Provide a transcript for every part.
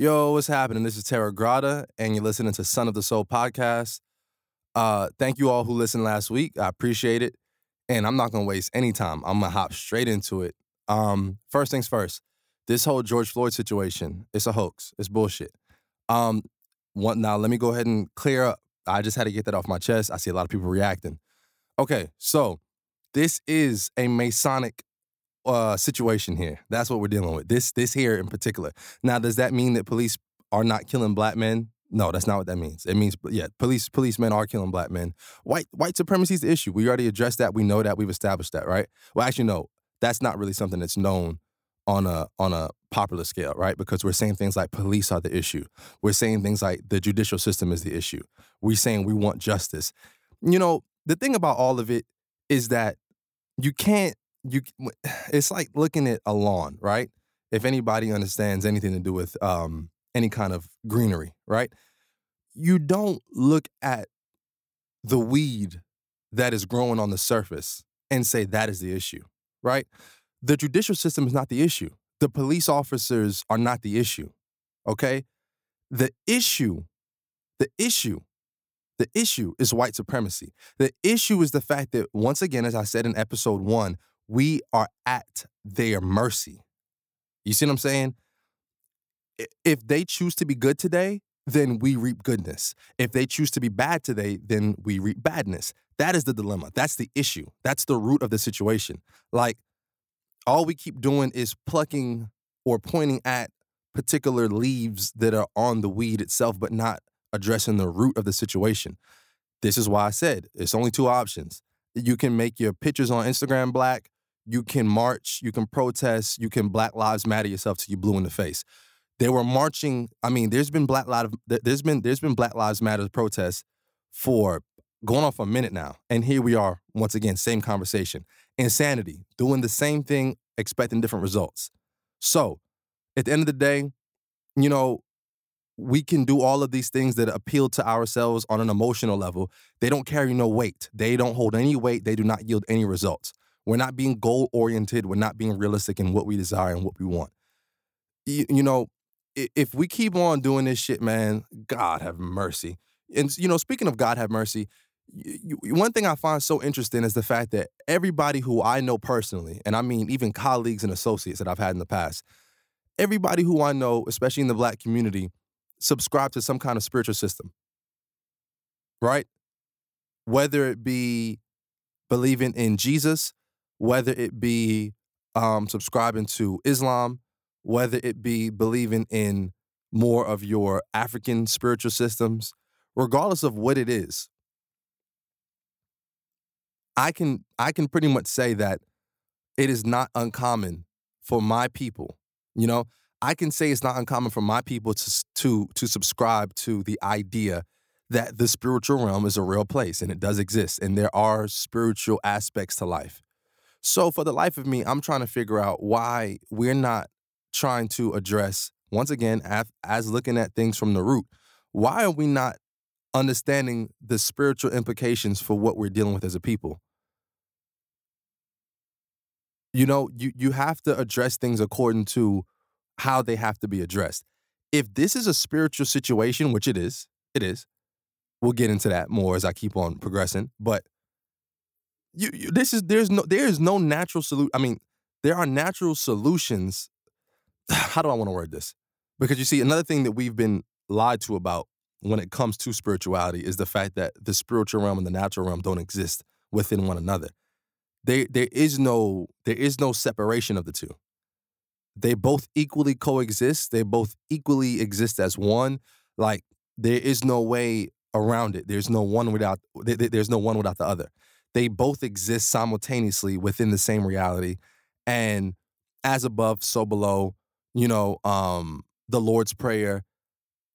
Yo, what's happening? This is Terra Grata, and you're listening to Son of the Soul podcast. Uh, thank you all who listened last week. I appreciate it. And I'm not gonna waste any time. I'm gonna hop straight into it. Um, first things first, this whole George Floyd situation, it's a hoax. It's bullshit. Um, one, now let me go ahead and clear up. I just had to get that off my chest. I see a lot of people reacting. Okay, so this is a Masonic uh, situation here. That's what we're dealing with. This this here in particular. Now, does that mean that police are not killing black men? No, that's not what that means. It means yeah, police policemen are killing black men. White white supremacy is the issue. We already addressed that. We know that. We've established that, right? Well, actually, no, that's not really something that's known on a on a popular scale, right? Because we're saying things like police are the issue. We're saying things like the judicial system is the issue. We're saying we want justice. You know, the thing about all of it is that you can't you it's like looking at a lawn, right? If anybody understands anything to do with um, any kind of greenery, right? You don't look at the weed that is growing on the surface and say that is the issue, right? The judicial system is not the issue. The police officers are not the issue. Okay? The issue, the issue, the issue is white supremacy. The issue is the fact that, once again, as I said in episode one, we are at their mercy. You see what I'm saying? If they choose to be good today, then we reap goodness. If they choose to be bad today, then we reap badness. That is the dilemma. That's the issue. That's the root of the situation. Like, all we keep doing is plucking or pointing at particular leaves that are on the weed itself, but not addressing the root of the situation. This is why I said it's only two options. You can make your pictures on Instagram black, you can march, you can protest, you can Black Lives Matter yourself till you blue in the face. They were marching. I mean, there's been Black Lives there's been there's been Black Lives Matter protests for going on for a minute now, and here we are once again, same conversation. Insanity, doing the same thing, expecting different results. So, at the end of the day, you know, we can do all of these things that appeal to ourselves on an emotional level. They don't carry no weight. They don't hold any weight. They do not yield any results. We're not being goal oriented. We're not being realistic in what we desire and what we want. You, you know, if we keep on doing this shit, man, God have mercy. And you know, speaking of God have mercy, you, one thing I find so interesting is the fact that everybody who I know personally, and I mean even colleagues and associates that I've had in the past, everybody who I know, especially in the black community, subscribe to some kind of spiritual system. Right? Whether it be believing in Jesus, whether it be um, subscribing to Islam, whether it be believing in more of your African spiritual systems, regardless of what it is, I can I can pretty much say that it is not uncommon for my people. You know, I can say it's not uncommon for my people to to to subscribe to the idea that the spiritual realm is a real place and it does exist and there are spiritual aspects to life. So for the life of me, I'm trying to figure out why we're not trying to address once again as, as looking at things from the root. Why are we not understanding the spiritual implications for what we're dealing with as a people? You know, you you have to address things according to how they have to be addressed. If this is a spiritual situation, which it is, it is. We'll get into that more as I keep on progressing, but you, you this is there's no there is no natural solution. I mean, there are natural solutions. How do I want to word this? Because you see, another thing that we've been lied to about when it comes to spirituality is the fact that the spiritual realm and the natural realm don't exist within one another. There, there is no there is no separation of the two. They both equally coexist. They both equally exist as one. Like there is no way around it. There's no one without there's no one without the other they both exist simultaneously within the same reality. And as above, so below, you know, um, the Lord's Prayer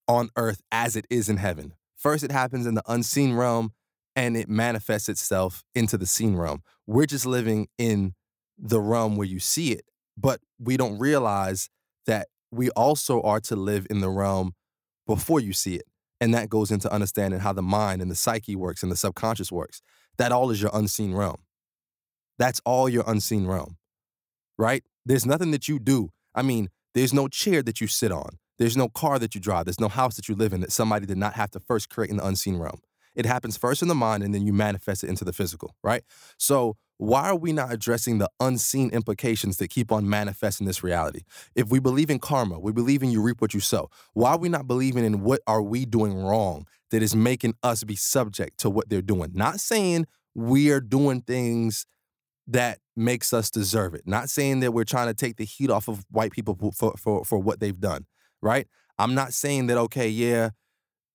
on earth as it is in heaven. First, it happens in the unseen realm and it manifests itself into the seen realm. We're just living in the realm where you see it, but we don't realize that we also are to live in the realm before you see it. And that goes into understanding how the mind and the psyche works and the subconscious works. That all is your unseen realm. That's all your unseen realm, right? There's nothing that you do. I mean, there's no chair that you sit on. There's no car that you drive. There's no house that you live in that somebody did not have to first create in the unseen realm. It happens first in the mind and then you manifest it into the physical, right? So why are we not addressing the unseen implications that keep on manifesting this reality? If we believe in karma, we believe in you reap what you sow. Why are we not believing in what are we doing wrong that is making us be subject to what they're doing? Not saying we are doing things that makes us deserve it. Not saying that we're trying to take the heat off of white people for, for, for what they've done, right? I'm not saying that, okay, yeah,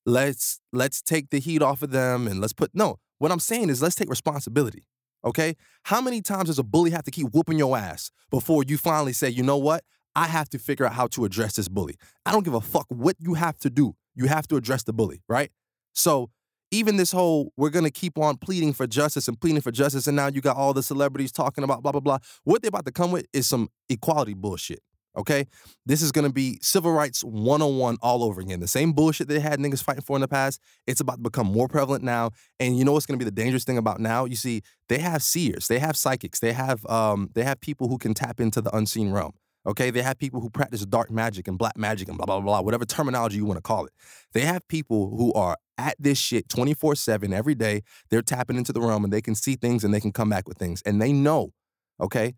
let's let's take the heat off of them and let's put no. What I'm saying is let's take responsibility. Okay? How many times does a bully have to keep whooping your ass before you finally say, you know what? I have to figure out how to address this bully. I don't give a fuck what you have to do. You have to address the bully, right? So even this whole we're gonna keep on pleading for justice and pleading for justice, and now you got all the celebrities talking about blah blah blah. What they're about to come with is some equality bullshit. Okay? This is gonna be civil rights 101 all over again. The same bullshit they had niggas fighting for in the past, it's about to become more prevalent now. And you know what's gonna be the dangerous thing about now? You see, they have seers, they have psychics, they have um, they have people who can tap into the unseen realm. Okay, they have people who practice dark magic and black magic and blah, blah, blah, whatever terminology you want to call it. They have people who are at this shit 24 7 every day. They're tapping into the realm and they can see things and they can come back with things. And they know, okay,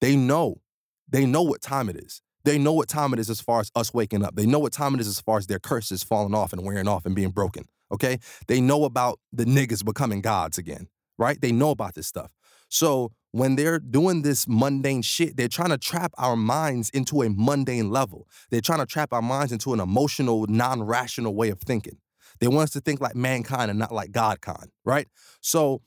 they know they know what time it is. They know what time it is as far as us waking up. They know what time it is as far as their curses falling off and wearing off and being broken. Okay? They know about the niggas becoming gods again, right? They know about this stuff. So when they're doing this mundane shit, they're trying to trap our minds into a mundane level. They're trying to trap our minds into an emotional, non rational way of thinking. They want us to think like mankind and not like God kind, right? So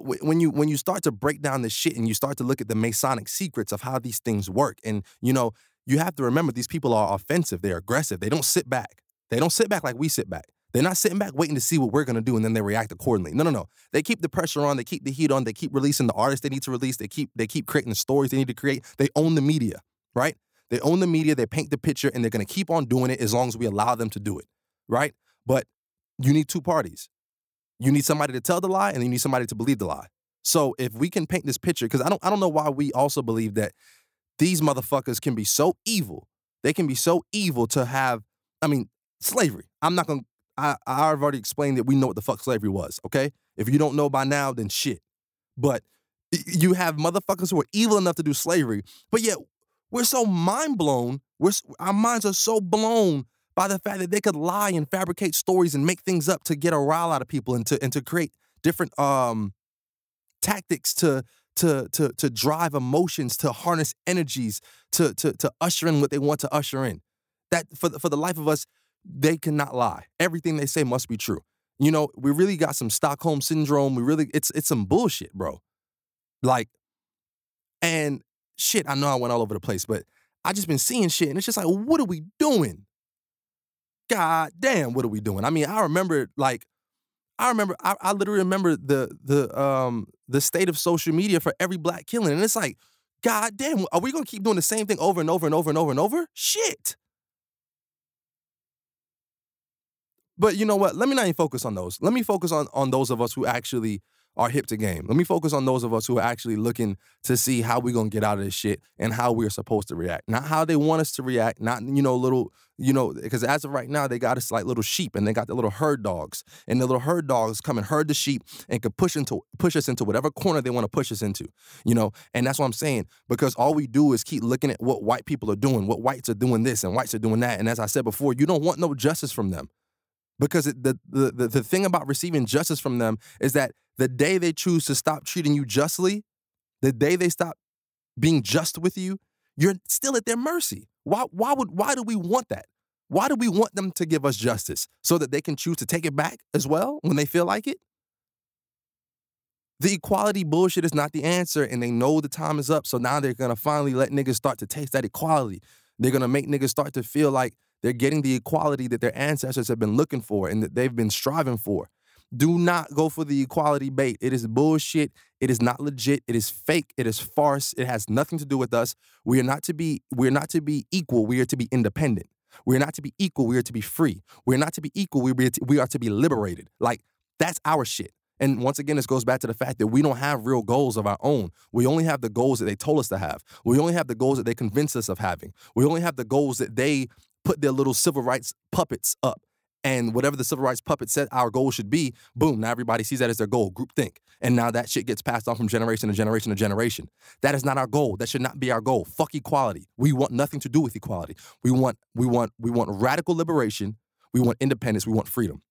when you when you start to break down this shit and you start to look at the Masonic secrets of how these things work, and you know, you have to remember these people are offensive, they're aggressive, they don't sit back. They don't sit back like we sit back. They're not sitting back waiting to see what we're gonna do and then they react accordingly. No, no, no. They keep the pressure on, they keep the heat on, they keep releasing the artists they need to release, they keep they keep creating the stories they need to create. They own the media, right? They own the media, they paint the picture, and they're gonna keep on doing it as long as we allow them to do it, right? But you need two parties. You need somebody to tell the lie and you need somebody to believe the lie. So if we can paint this picture, because I don't I don't know why we also believe that these motherfuckers can be so evil. They can be so evil to have, I mean, slavery. I'm not gonna I, I've already explained that we know what the fuck slavery was, okay? If you don't know by now, then shit. But you have motherfuckers who are evil enough to do slavery, but yet we're so mind blown. We're our minds are so blown by the fact that they could lie and fabricate stories and make things up to get a rile out of people and to and to create different um tactics to to to to drive emotions, to harness energies, to to to usher in what they want to usher in. That for the, for the life of us, they cannot lie. Everything they say must be true. You know, we really got some Stockholm syndrome. We really it's it's some bullshit, bro. Like, and shit. I know I went all over the place, but I just been seeing shit, and it's just like, what are we doing? God damn, what are we doing? I mean, I remember like I remember I, I literally remember the the um the state of social media for every black killing. And it's like, God damn, are we gonna keep doing the same thing over and over and over and over and over? Shit. But you know what? Let me not even focus on those. Let me focus on on those of us who actually are hip to game. Let me focus on those of us who are actually looking to see how we're gonna get out of this shit and how we're supposed to react. Not how they want us to react, not, you know, little, you know, because as of right now, they got us like little sheep and they got the little herd dogs. And the little herd dogs come and herd the sheep and can push into push us into whatever corner they want to push us into. You know, and that's what I'm saying. Because all we do is keep looking at what white people are doing, what whites are doing this and whites are doing that. And as I said before, you don't want no justice from them because the, the the the thing about receiving justice from them is that the day they choose to stop treating you justly, the day they stop being just with you, you're still at their mercy. Why why would why do we want that? Why do we want them to give us justice so that they can choose to take it back as well when they feel like it? The equality bullshit is not the answer, and they know the time is up. So now they're gonna finally let niggas start to taste that equality. They're gonna make niggas start to feel like they're getting the equality that their ancestors have been looking for and that they've been striving for. Do not go for the equality bait. It is bullshit. It is not legit. It is fake. It is farce. It has nothing to do with us. We are not to be we are not to be equal. We are to be independent. We are not to be equal. We are to be free. We are not to be equal. We are to, we are to be liberated. Like that's our shit. And once again, this goes back to the fact that we don't have real goals of our own. We only have the goals that they told us to have. We only have the goals that they convinced us of having. We only have the goals that they put their little civil rights puppets up. And whatever the civil rights puppet said our goal should be, boom, now everybody sees that as their goal, group think. And now that shit gets passed on from generation to generation to generation. That is not our goal. That should not be our goal. Fuck equality. We want nothing to do with equality. We want, we want, we want radical liberation. We want independence. We want freedom.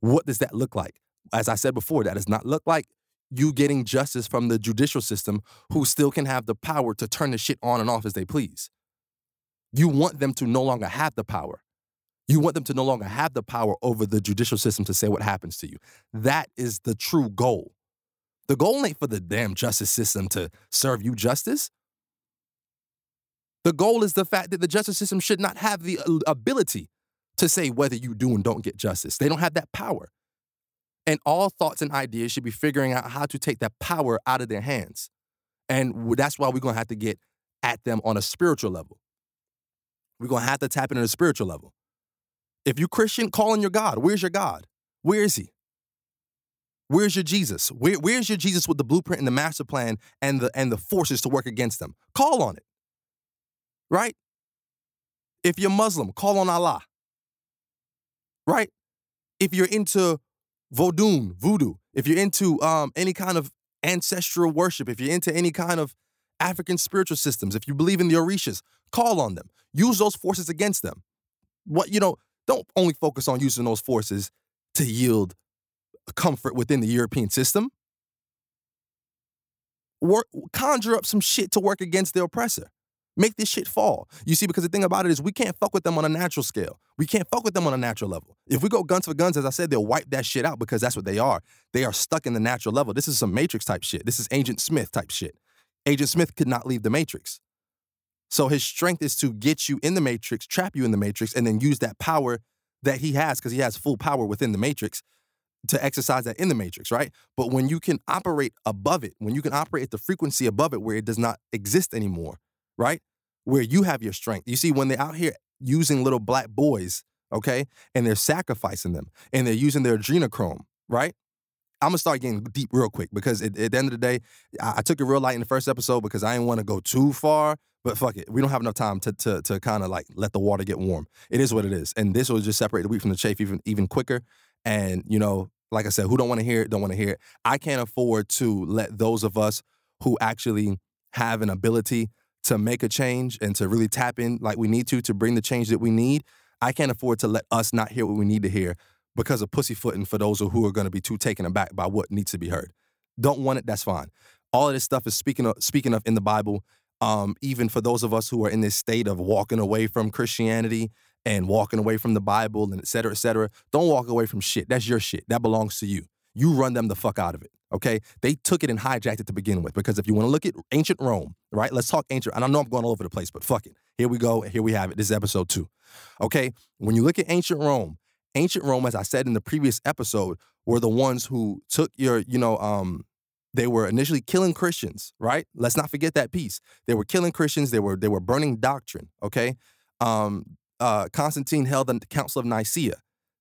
What does that look like? As I said before, that does not look like you getting justice from the judicial system who still can have the power to turn the shit on and off as they please. You want them to no longer have the power. You want them to no longer have the power over the judicial system to say what happens to you. That is the true goal. The goal ain't for the damn justice system to serve you justice. The goal is the fact that the justice system should not have the uh, ability to say whether you do and don't get justice. They don't have that power. And all thoughts and ideas should be figuring out how to take that power out of their hands. And that's why we're going to have to get at them on a spiritual level. We're going to have to tap into the spiritual level. If you Christian, call on your God. Where's your God? Where is he? Where's your Jesus? Where, where's your Jesus with the blueprint and the master plan and the and the forces to work against them? Call on it. Right? If you're Muslim, call on Allah. Right? If you're into Vodun, voodoo, if you're into um, any kind of ancestral worship, if you're into any kind of African spiritual systems, if you believe in the Orishas, call on them. Use those forces against them. What, you know, don't only focus on using those forces to yield comfort within the European system. Work, conjure up some shit to work against the oppressor. Make this shit fall. You see, because the thing about it is we can't fuck with them on a natural scale. We can't fuck with them on a natural level. If we go guns for guns, as I said, they'll wipe that shit out because that's what they are. They are stuck in the natural level. This is some Matrix type shit. This is Agent Smith type shit. Agent Smith could not leave the Matrix. So his strength is to get you in the Matrix, trap you in the Matrix, and then use that power that he has, because he has full power within the Matrix, to exercise that in the Matrix, right? But when you can operate above it, when you can operate at the frequency above it where it does not exist anymore, right? where you have your strength. You see, when they're out here using little black boys, okay, and they're sacrificing them and they're using their adrenochrome, right? I'm gonna start getting deep real quick because at, at the end of the day, I, I, took it real light in the first episode because I didn't want to go too far. But fuck it, we don't have enough time to to to kind of like let the water get warm. It is what it is, and this will just separate the wheat from the chaff even even quicker. And you know, like I said, who don't want to hear it don't want to hear it. I can't afford to let those of us who actually have an ability to make a change and to really tap in like we need to to bring the change that we need, I can't afford to let us not hear what we need to hear because of pussyfooting for those who are going to be too taken aback by what needs to be heard. Don't want it, that's fine. All of this stuff is speaking of, speaking of in the Bible. Um, even for those of us who are in this state of walking away from Christianity and walking away from the Bible and et cetera, et cetera, don't walk away from shit. That's your shit. That belongs to you. You run them the fuck out of it. Okay, they took it and hijacked it to begin with. Because if you want to look at ancient Rome, right? Let's talk ancient. And I know I'm going all over the place, but fuck it. Here we go. Here we have it. This is episode two. Okay, when you look at ancient Rome, ancient Rome, as I said in the previous episode, were the ones who took your, you know, um, they were initially killing Christians, right? Let's not forget that piece. They were killing Christians. They were they were burning doctrine. Okay, um, uh, Constantine held the Council of Nicaea.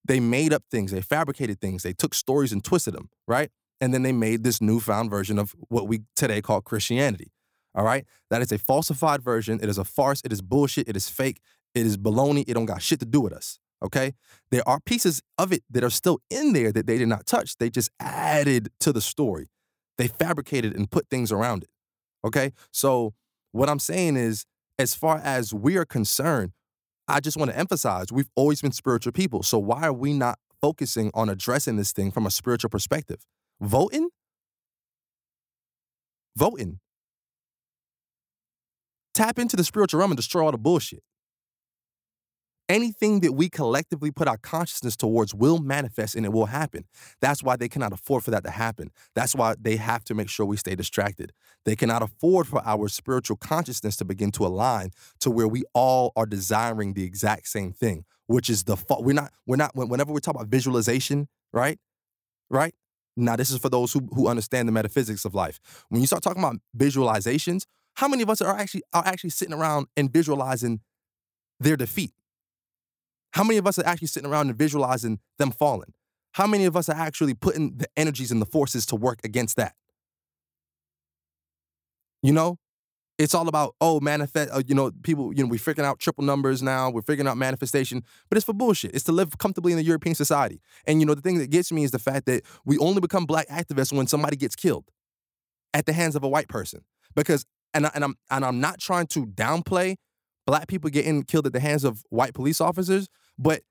They made up things. They fabricated things. They took stories and twisted them, right? And then they made this newfound version of what we today call Christianity. All right? That is a falsified version. It is a farce. It is bullshit. It is fake. It is baloney. It don't got shit to do with us. Okay? There are pieces of it that are still in there that they did not touch. They just added to the story. They fabricated and put things around it. Okay? So what I'm saying is, as far as we are concerned, I just want to emphasize we've always been spiritual people. So why are we not focusing on addressing this thing from a spiritual perspective? Voting? Voting. Tap into the spiritual realm and destroy all the bullshit. Anything that we collectively put our consciousness towards will manifest and it will happen. That's why they cannot afford for that to happen. That's why they have to make sure we stay distracted. They cannot afford for our spiritual consciousness to begin to align to where we all are desiring the exact same thing, which is the we're not we're not whenever we talk about visualization, right? Right? Now, this is for those who, who understand the metaphysics of life. When you start talking about visualizations, how many of us are actually are actually sitting around and visualizing their defeat? How many of us are actually sitting around and visualizing them falling? How many of us are actually putting the energies and the forces to work against that? You know, It's all about oh manifest. Uh, you know, people. You know, we're figuring out triple numbers now. We're figuring out manifestation, but it's for bullshit. It's to live comfortably in the European society. And you know, the thing that gets me is the fact that we only become black activists when somebody gets killed at the hands of a white person. Because and I, and I'm and I'm not trying to downplay black people getting killed at the hands of white police officers, but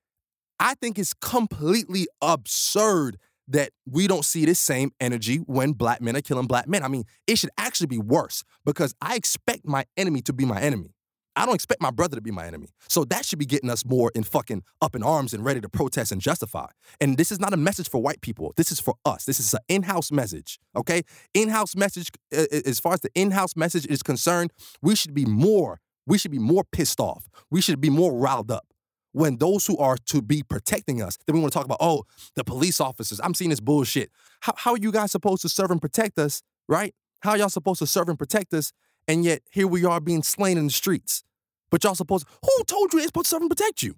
I think it's completely absurd that we don't see this same energy when black men are killing black men. I mean, it should actually be worse because I expect my enemy to be my enemy. I don't expect my brother to be my enemy. So that should be getting us more in fucking up in arms and ready to protest and justify. And this is not a message for white people. This is for us. This is an in-house message, okay? In-house message uh, uh, as far as the in-house message is concerned, we should be more we should be more pissed off. We should be more riled up when those who are to be protecting us, then we want to talk about, oh, the police officers. I'm seeing this bullshit. How, how are you guys supposed to serve and protect us, right? How y'all supposed to serve and protect us? And yet here we are being slain in the streets. But y'all supposed, who told you it's supposed to serve and protect you?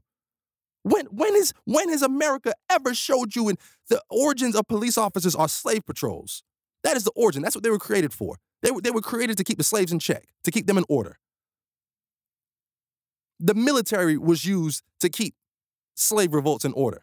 When when is when has America ever showed you in the origins of police officers are slave patrols? That is the origin. That's what they were created for. They were, they were created to keep the slaves in check, to keep them in order the military was used to keep slave revolts in order.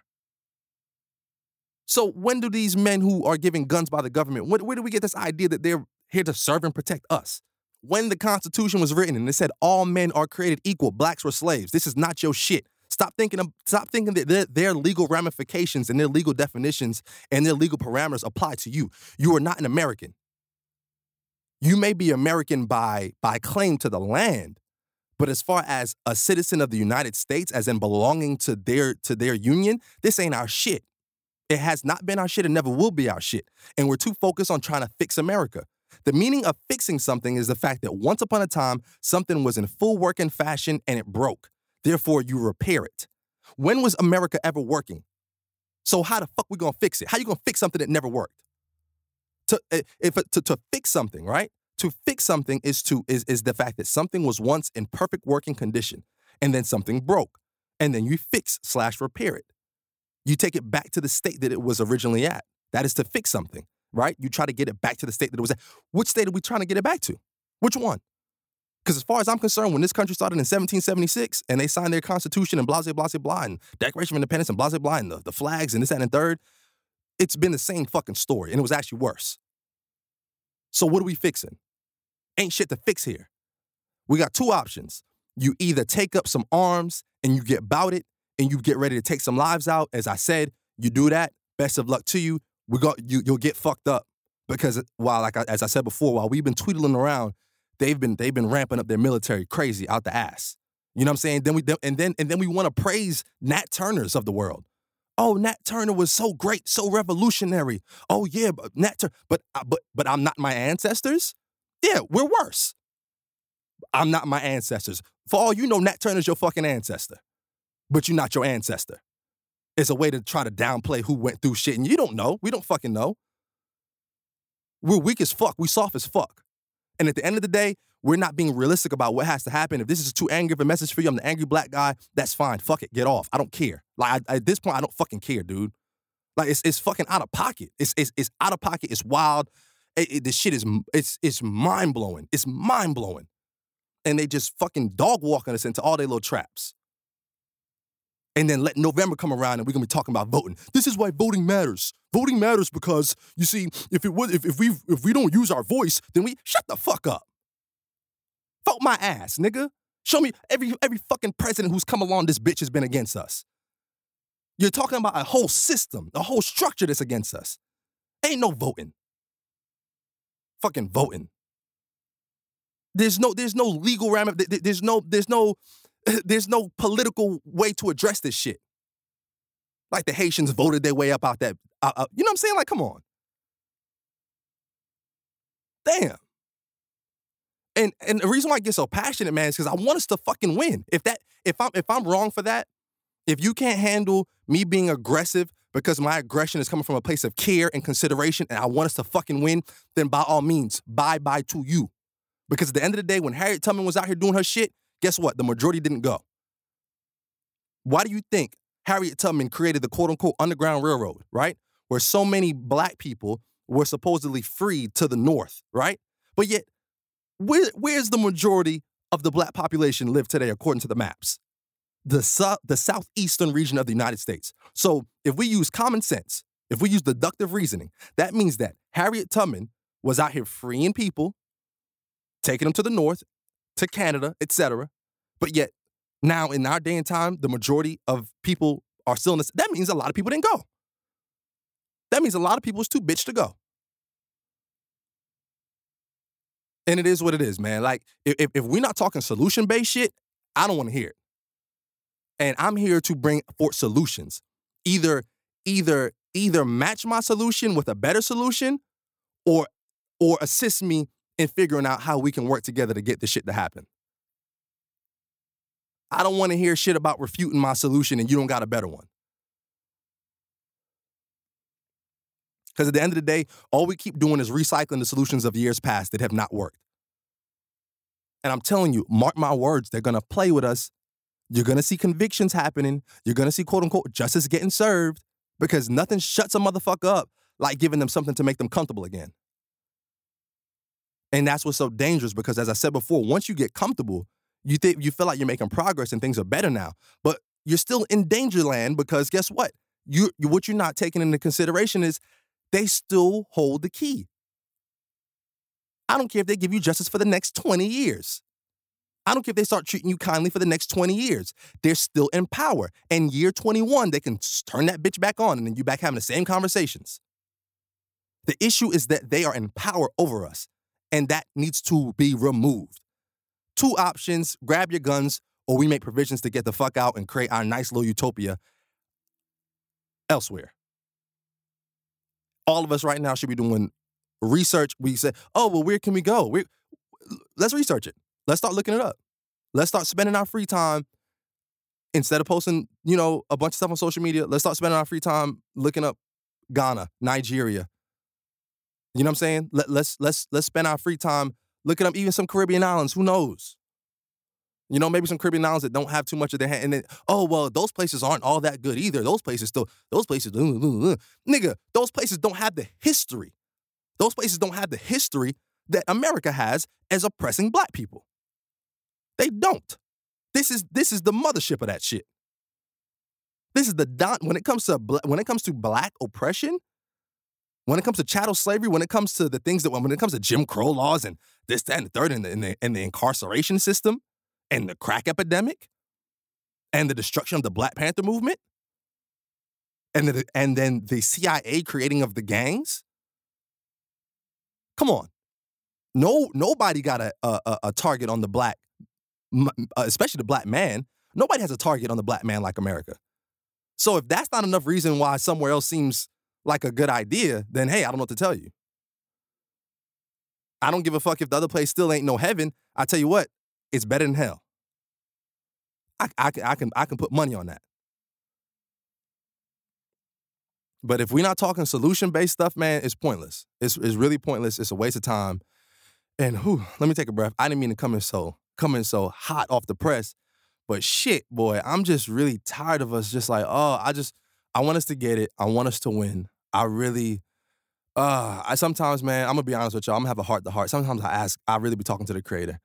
So when do these men who are given guns by the government, where, where do we get this idea that they're here to serve and protect us? When the Constitution was written and it said all men are created equal, blacks were slaves. This is not your shit. Stop thinking of, stop thinking that their, their legal ramifications and their legal definitions and their legal parameters apply to you. You are not an American. You may be American by by claim to the land, but as far as a citizen of the United States, as in belonging to their to their union, this ain't our shit. It has not been our shit and never will be our shit. And we're too focused on trying to fix America. The meaning of fixing something is the fact that once upon a time, something was in full working fashion and it broke. Therefore, you repair it. When was America ever working? So how the fuck we gonna fix it? How you gonna fix something that never worked? To eh, if to, to fix something, right? To fix something is to is, is the fact that something was once in perfect working condition and then something broke. And then you fix slash repair it. You take it back to the state that it was originally at. That is to fix something, right? You try to get it back to the state that it was at. Which state are we trying to get it back to? Which one? Because as far as I'm concerned, when this country started in 1776 and they signed their constitution and blah, blah, blah, blah, and Declaration of Independence and blah, blah, blah, and the, the flags and this, that, and third, it's been the same fucking story. And it was actually worse. So what are we fixing? Ain't shit to fix here. We got two options. You either take up some arms and you get about it and you get ready to take some lives out. As I said, you do that. Best of luck to you. We got you. You'll get fucked up because while, like I, as I said before, while we've been tweedling around, they've been they've been ramping up their military crazy out the ass. You know what I'm saying? Then we and then and then we want to praise Nat Turners of the world. Oh, Nat Turner was so great, so revolutionary. Oh yeah, Nat Turner, but uh, but but I'm not my ancestors. Yeah, we're worse. I'm not my ancestors. For all you know, Nat Turner's your fucking ancestor, but you're not your ancestor. It's a way to try to downplay who went through shit, and you don't know. We don't fucking know. We're weak as fuck. We soft as fuck. And at the end of the day, we're not being realistic about what has to happen. If this is too angry of a message for you, I'm the angry black guy. That's fine. Fuck it. Get off. I don't care. Like I, at this point, I don't fucking care, dude. Like it's it's fucking out of pocket. It's it's, it's out of pocket. It's wild. It, it, this shit is it's it's mind blowing. It's mind blowing, and they just fucking dog walking us into all their little traps. And then let November come around and we're gonna be talking about voting. This is why voting matters. Voting matters because you see, if it was if, if we if we don't use our voice, then we shut the fuck up. Vote my ass, nigga. Show me every every fucking president who's come along this bitch has been against us. You're talking about a whole system, a whole structure that's against us. Ain't no voting fucking voting. There's no there's no legal ram there's no there's no there's no political way to address this shit. Like the Haitians voted their way up out that you know what I'm saying? Like come on. Damn. And and the reason why I get so passionate, man, is because I want us to fucking win. If that if I'm if I'm wrong for that, if you can't handle me being aggressive because my aggression is coming from a place of care and consideration and I want us to fucking win, then by all means, bye bye to you. Because at the end of the day, when Harriet Tubman was out here doing her shit, guess what? The majority didn't go. Why do you think Harriet Tubman created the quote unquote Underground Railroad, right? Where so many black people were supposedly freed to the north, right? But yet, Where, where's the majority of the black population live today according to the maps? The, su- the southeastern region of the United States. So if we use common sense, if we use deductive reasoning, that means that Harriet Tubman was out here freeing people, taking them to the north, to Canada, etc. But yet, now in our day and time, the majority of people are still in this. That means a lot of people didn't go. That means a lot of people was too bitch to go. And it is what it is, man. Like, if, if we're not talking solution based shit, I don't want to hear it. And I'm here to bring forth solutions. Either, either, either match my solution with a better solution or or assist me in figuring out how we can work together to get this shit to happen. I don't want to hear shit about refuting my solution and you don't got a better one. Because at the end of the day, all we keep doing is recycling the solutions of years past that have not worked. And I'm telling you, mark my words, they're gonna play with us. You're gonna see convictions happening. You're gonna see quote unquote justice getting served because nothing shuts a motherfucker up like giving them something to make them comfortable again. And that's what's so dangerous because as I said before, once you get comfortable, you think you feel like you're making progress and things are better now. But you're still in danger land because guess what? You, what you're not taking into consideration is they still hold the key. I don't care if they give you justice for the next 20 years. I don't care if they start treating you kindly for the next 20 years. They're still in power. And year 21, they can turn that bitch back on and then you back having the same conversations. The issue is that they are in power over us and that needs to be removed. Two options grab your guns, or we make provisions to get the fuck out and create our nice little utopia elsewhere. All of us right now should be doing research. We say, oh, well, where can we go? we let's research it. Let's start looking it up. Let's start spending our free time instead of posting, you know, a bunch of stuff on social media. Let's start spending our free time looking up Ghana, Nigeria, you know what I'm saying? Let, let's let's let's spend our free time looking up even some Caribbean islands. Who knows? You know, maybe some Caribbean islands that don't have too much of their hand. And then, oh well, those places aren't all that good either. Those places still, those places, uh, uh, uh. nigga, those places don't have the history. Those places don't have the history that America has as oppressing black people. They don't. This is this is the mothership of that shit. This is the don. When it comes to when it comes to black oppression, when it comes to chattel slavery, when it comes to the things that when it comes to Jim Crow laws and this, that, and the third, and the, and the, and the incarceration system, and the crack epidemic, and the destruction of the Black Panther movement, and the, and then the CIA creating of the gangs. Come on, no, nobody got a a, a target on the black, Uh, especially the black man. Nobody has a target on the black man like America. So if that's not enough reason why somewhere else seems like a good idea, then hey, I don't know what to tell you. I don't give a fuck if the other place still ain't no heaven. I tell you what, it's better than hell. I, I, I, can, I can put money on that. But if we're not talking solution based stuff, man, it's pointless. It's, it's really pointless. It's a waste of time. And whew, let me take a breath. I didn't mean to come in so come in so hot off the press, but shit, boy, I'm just really tired of us. Just like, oh, I just I want us to get it. I want us to win. I really, uh, I sometimes, man, I'm gonna be honest with y'all. I'm gonna have a heart to heart. Sometimes I ask, I really be talking to the creator.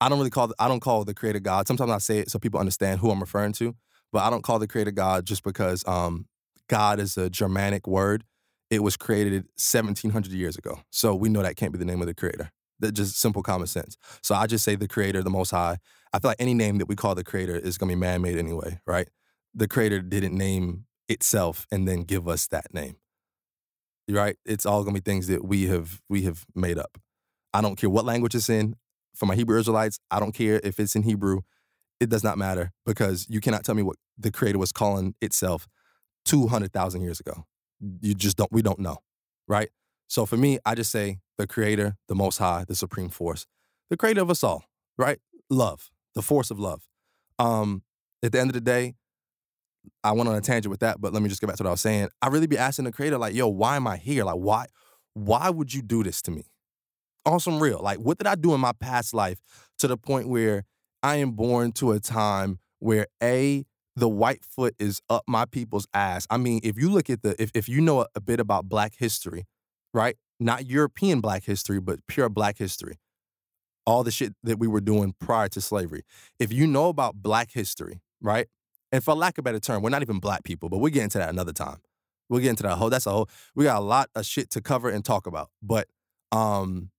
I don't really call, I don't call the creator God. Sometimes I say it so people understand who I'm referring to, but I don't call the creator God just because um, God is a Germanic word. It was created 1700 years ago. So we know that can't be the name of the creator. That just simple common sense. So I just say the creator, the most high. I feel like any name that we call the creator is gonna be man-made anyway, right? The creator didn't name itself and then give us that name right? It's all gonna be things that we have we have made up. I don't care what language it's in. For my Hebrew Israelites, I don't care if it's in Hebrew. It does not matter because you cannot tell me what the Creator was calling itself two hundred thousand years ago. You just don't. We don't know, right? So for me, I just say the Creator, the Most High, the Supreme Force, the Creator of us all, right? Love, the force of love. Um, at the end of the day, I went on a tangent with that, but let me just get back to what I was saying. I really be asking the creator, like, yo, why am I here? Like, why, why would you do this to me? On some real, like, what did I do in my past life to the point where I am born to a time where a the white foot is up my people's ass. I mean, if you look at the if if you know a, a bit about Black history, right? Not European Black history, but pure Black history. all the shit that we were doing prior to slavery. If you know about black history, right? And for lack of better term, we're not even black people, but we'll get into that another time. We'll get into that whole that's a whole we got a lot of shit to cover and talk about. But um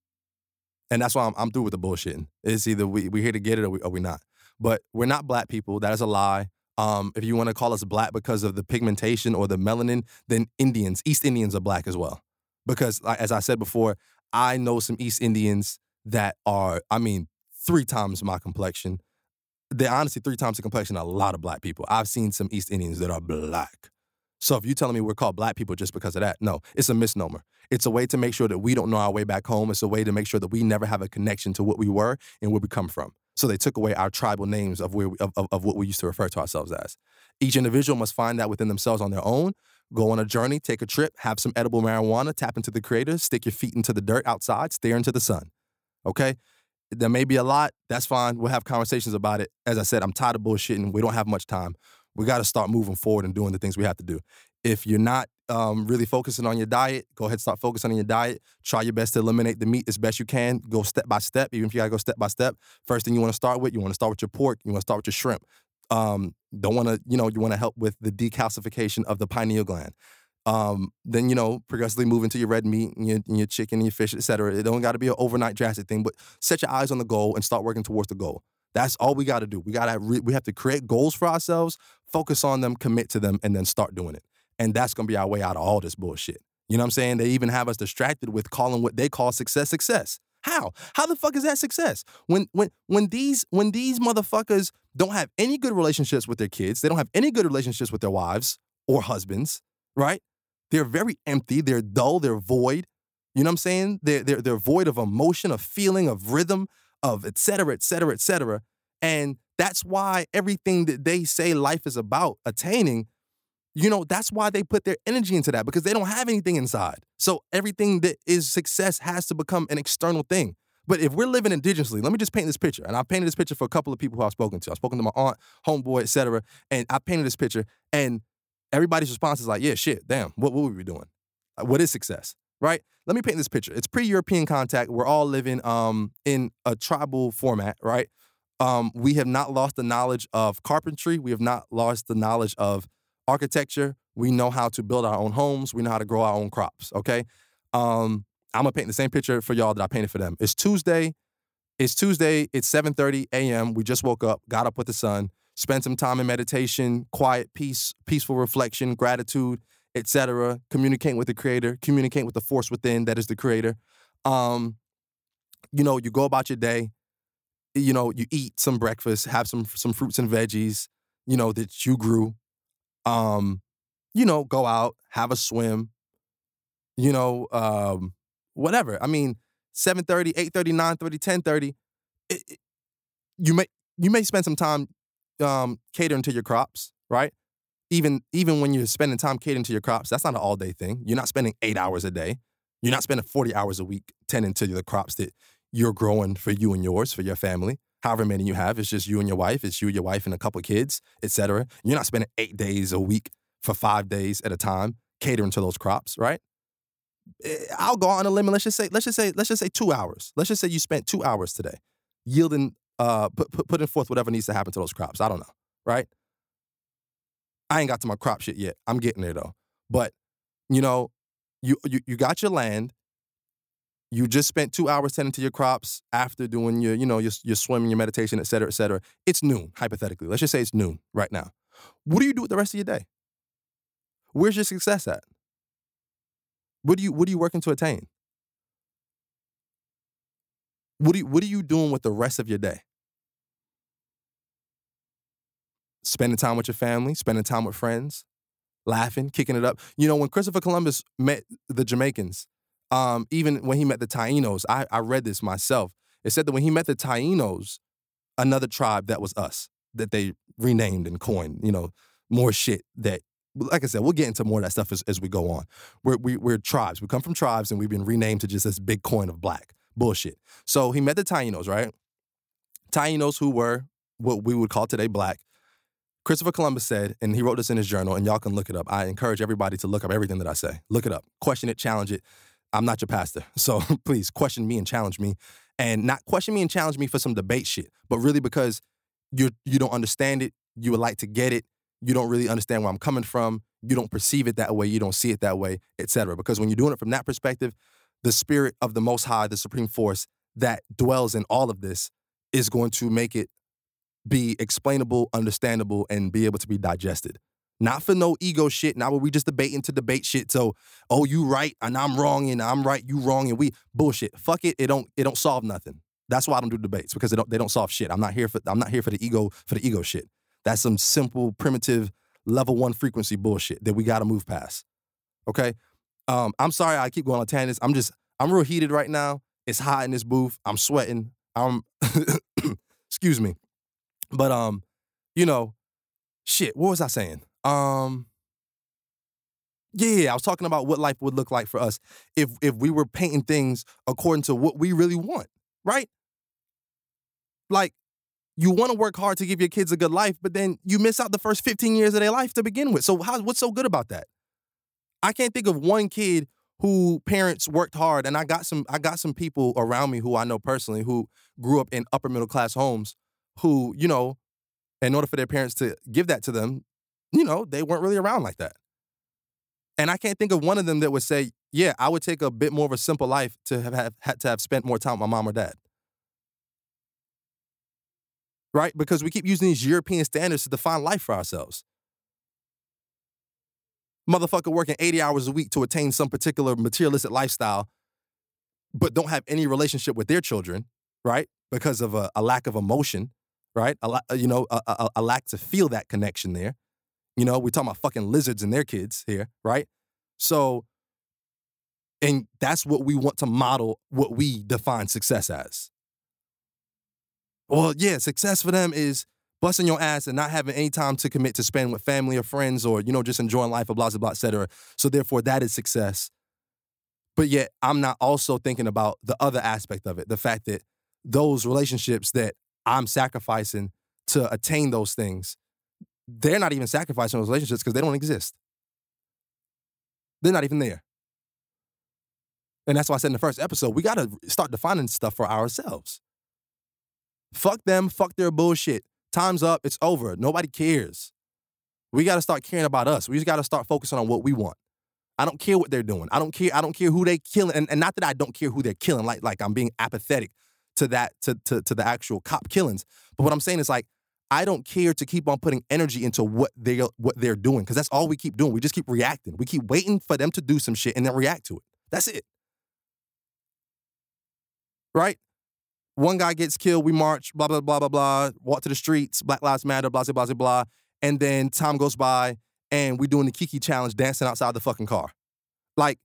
and that's why I'm, I'm through with the bullshitting. It's either we we here to get it or we or we not. But we're not black people. That is a lie. Um, if you want to call us black because of the pigmentation or the melanin, then Indians, East Indians are black as well. Because as I said before, I know some East Indians that are, I mean, three times my complexion. They're honestly three times the complexion of a lot of black people. I've seen some East Indians that are black. So if you're telling me we're called black people just because of that, no, it's a misnomer. It's a way to make sure that we don't know our way back home. It's a way to make sure that we never have a connection to what we were and where we come from. So they took away our tribal names of where we, of, of, of what we used to refer to ourselves as. Each individual must find that within themselves on their own, go on a journey, take a trip, have some edible marijuana, tap into the creator, stick your feet into the dirt outside, stare into the sun. Okay? There may be a lot. That's fine. We'll have conversations about it. As I said, I'm tired of bullshitting. We don't have much time. We got to start moving forward and doing the things we have to do. If you're not um, really focusing on your diet, go ahead start focusing on your diet. Try your best to eliminate the meat as best you can. Go step by step, even if you gotta go step by step. First thing you want to start with, you want to start with your pork. You want to start with your shrimp. Um, don't want to, you know, you want to help with the decalcification of the pineal gland. Um, then you know, progressively move into your red meat and your, and your chicken and your fish, etc. It don't got to be an overnight drastic thing, but set your eyes on the goal and start working towards the goal. That's all we got to do. We got to re- we have to create goals for ourselves, focus on them, commit to them, and then start doing it. And that's gonna be our way out of all this bullshit. You know what I'm saying? They even have us distracted with calling what they call success success. How? How the fuck is that success? When when when these when these motherfuckers don't have any good relationships with their kids, they don't have any good relationships with their wives or husbands, right? They're very empty, they're dull, they're void. You know what I'm saying? They're they're, they're void of emotion, of feeling, of rhythm, of et cetera, et cetera, et cetera. And that's why everything that they say life is about attaining you know, that's why they put their energy into that because they don't have anything inside. So everything that is success has to become an external thing. But if we're living indigenously, let me just paint this picture. And I've painted this picture for a couple of people who I've spoken to. I've spoken to my aunt, homeboy, etc. And I painted this picture, and everybody's response is like, "Yeah, shit, damn, what, what we be doing? What is success?" Right? Let me paint this picture. It's pre-European contact. We're all living um, in a tribal format, right? Um, we have not lost the knowledge of carpentry. We have not lost the knowledge of architecture. We know how to build our own homes. We know how to grow our own crops. Okay. Um, I'm gonna paint the same picture for y'all that I painted for them. It's Tuesday. It's Tuesday. It's 7:30 a.m. We just woke up, got up with the sun, spent some time in meditation, quiet, peace, peaceful reflection, gratitude, etc. Communicating with the Creator, communicate with the force within that is the Creator. Um, you know, you go about your day. You know, you eat some breakfast, have some some fruits and veggies. You know that you grew um, you know, go out, have a swim, you know, um, whatever. I mean, 7:30, 8:30, 9:30, 10:30, it, it, you may you may spend some time um, catering to your crops, right? Even even when you're spending time catering to your crops, that's not an all day thing. You're not spending eight hours a day. You're not spending 40 hours a week tending to the crops that you're growing for you and yours, for your family however many you have. It's just you and your wife. It's you, and your wife, and a couple kids, etc. You're not spending eight days a week for five days at a time catering to those crops, right? Eh, I'll go on a limb and let's just say, let's just say, let's just say two hours. Let's just say you spent two hours today yielding, uh, put, put, putting forth whatever needs to happen to those crops. I don't know, right? I ain't got to my crop shit yet. I'm getting there though. But you know, you you you got your land, you just spent two hours tending to your crops after doing your, you know, your, your swimming, your meditation, et cetera, et cetera. It's noon, hypothetically. Let's just say it's noon right now. What do you do with the rest of your day? Where's your success at? What do you what are you working to attain? What are you, what are you doing with the rest of your day? Spending time with your family, spending time with friends, laughing, kicking it up. You know, when Christopher Columbus met the Jamaicans, um, even when he met the Tainos, I, I read this myself. It said that when he met the Tainos, another tribe that was us, that they renamed and coined, you know, more shit that like I said, we'll get into more of that stuff as, as we go on. We're, we, we are tribes. We come from tribes and we've been renamed to just this big coin of black. Bullshit. So he met the Tainos, right? Tainos who were what we would call today black. Christopher Columbus said, and he wrote this in his journal, and y'all can look it up. I encourage everybody to look up everything that I say. Look it up, question it, challenge it. I'm not your pastor. So please question me and challenge me and not question me and challenge me for some debate shit, but really because you you don't understand it, you would like to get it, you don't really understand where I'm coming from, you don't perceive it that way, you don't see it that way, etc. Because when you're doing it from that perspective, the spirit of the Most High, the Supreme Force that dwells in all of this, is going to make it be explainable, understandable, and be able to be digested. Not for no ego shit. Not where we just debating to debate shit. So, oh, you right and I'm wrong, and I'm right, you wrong, and we bullshit. Fuck it. It don't. It don't solve nothing. That's why I don't do debates because they don't. They don't solve shit. I'm not here for. I'm not here for the ego for the ego shit. That's some simple, primitive, level one frequency bullshit that we got to move past. Okay. Um, I'm sorry I keep going on tangents. I'm just. I'm real heated right now. It's hot in this booth. I'm sweating. I'm. excuse me. But um, you know, shit. What was I saying? Um, yeah, I was talking about what life would look like for us if if we were painting things according to what we really want, right? Like, you want to work hard to give your kids a good life, but then you miss out the first 15 years of their life to begin with. So how what's so good about that? I can't think of one kid who parents worked hard and I got some I got some people around me who I know personally who grew up in upper middle class homes who, you know, in order for their parents to give that to them, you know, they weren't really around like that. And I can't think of one of them that would say, yeah, I would take a bit more of a simple life to have, have had to have spent more time with my mom or dad. Right? Because we keep using these European standards to define life for ourselves. Motherfucker working 80 hours a week to attain some particular materialistic lifestyle, but don't have any relationship with their children, right? Because of a, a lack of emotion, right? A, you know, a, a, a lack to feel that connection there. You know, we're talking about fucking lizards and their kids here, right? So, and that's what we want to model what we define success as. Well, yeah, success for them is busting your ass and not having any time to commit to spend with family or friends or, you know, just enjoying life, blah, blah, blah, et cetera. So therefore, that is success. But yet, I'm not also thinking about the other aspect of it, the fact that those relationships that I'm sacrificing to attain those things they're not even sacrificing those relationships because they don't exist. They're not even there. And that's why I said in the first episode, we got to start defining stuff for ourselves. Fuck them, fuck their bullshit. Time's up, it's over. Nobody cares. We got to start caring about us. We just got to start focusing on what we want. I don't care what they're doing. I don't care. I don't care who they killing. And, and not that I don't care who they're killing, like, like I'm being apathetic to that, to, to, to the actual cop killings. But what I'm saying is like, I don't care to keep on putting energy into what they what they're doing because that's all we keep doing. We just keep reacting. We keep waiting for them to do some shit and then react to it. That's it. Right? One guy gets killed, we march, blah blah blah blah blah, walk to the streets, Black Lives Matter, blah blah blah blah, and then time goes by and we're doing the Kiki challenge, dancing outside the fucking car. Like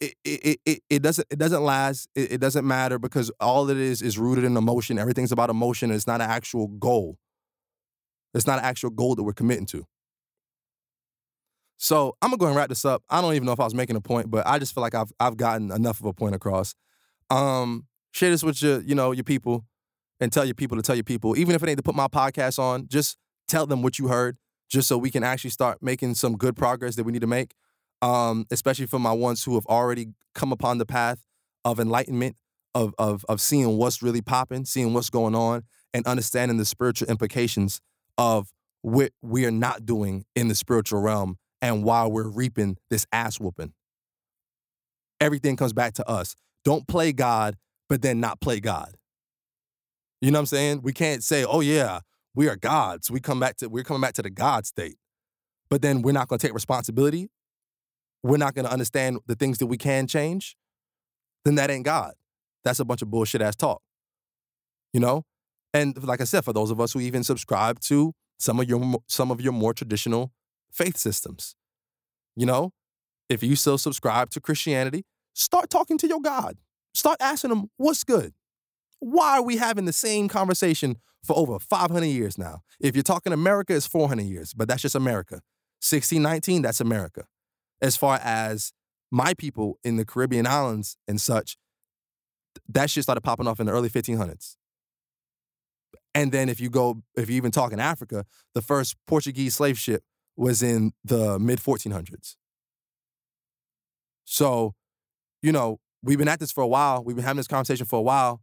it it it, it doesn't it doesn't last. It, it doesn't matter because all it is is rooted in emotion. Everything's about emotion. It's not an actual goal. It's not an actual goal that we're committing to. So I'm gonna go and wrap this up. I don't even know if I was making a point, but I just feel like I've I've gotten enough of a point across. Um, share this with your, you know, your people and tell your people to tell your people. Even if it ain't to put my podcast on, just tell them what you heard, just so we can actually start making some good progress that we need to make. Um, especially for my ones who have already come upon the path of enlightenment, of of of seeing what's really popping, seeing what's going on, and understanding the spiritual implications of what we are not doing in the spiritual realm and why we're reaping this ass whooping. Everything comes back to us. Don't play God, but then not play God. You know what I'm saying? We can't say, "Oh yeah, we are gods." We come back to we're coming back to the God state. But then we're not to take responsibility. We're not to understand the things that we can change. Then that ain't God. That's a bunch of bullshit ass talk. You know? And like I said, for those of us who even subscribe to some of your some of your more traditional faith systems, you know, if you still subscribe to Christianity, start talking to your God. Start asking him, what's good? Why are we having the same conversation for over 500 years now? If you're talking America, it's 400 years, but that's just America. 1619, that's America. As far as my people in the Caribbean islands and such, that shit started popping off in the early 1500s. And then if you go, if you even talk in Africa, the first Portuguese slave ship was in the mid 1400s. So, you know, we've been at this for a while. We've been having this conversation for a while.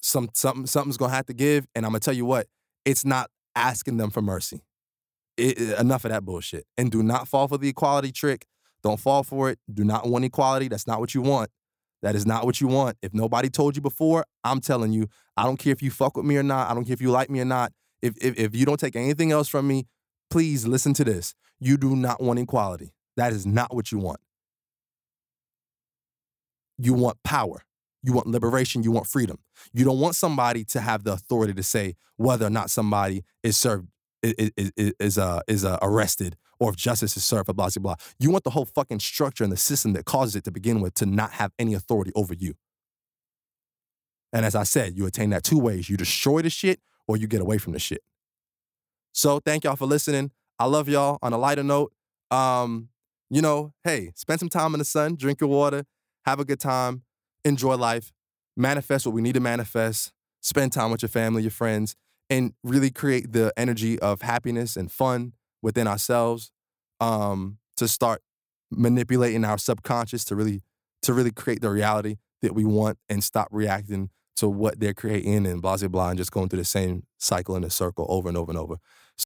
some something something's gonna have to give, and I'm gonna tell you what, it's not asking them for mercy. It, enough of that bullshit. And do not fall for the equality trick. Don't fall for it. Do not want equality. That's not what you want. That is not what you want. If nobody told you before, I'm telling you, I don't care if you fuck with me or not. I don't care if you like me or not. If, if, if you don't take anything else from me, please listen to this. You do not want equality. That is not what you want. You want power. You want liberation. You want freedom. You don't want somebody to have the authority to say whether or not somebody is served is is, is uh is uh, arrested or if justice is served blah blah blah. You want the whole fucking structure and the system that causes it to begin with to not have any authority over you. And as I said, you attain that two ways: you destroy the shit or you get away from the shit. So thank y'all for listening. I love y'all. On a lighter note, um, you know, hey, spend some time in the sun, drink your water, have a good time, enjoy life, manifest what we need to manifest, spend time with your family, your friends, and really create the energy of happiness and fun within ourselves um, to start manipulating our subconscious to really to really create the reality that we want and stop reacting to what they're creating and blah blah blah and just going through the same cycle in a circle over and over and over.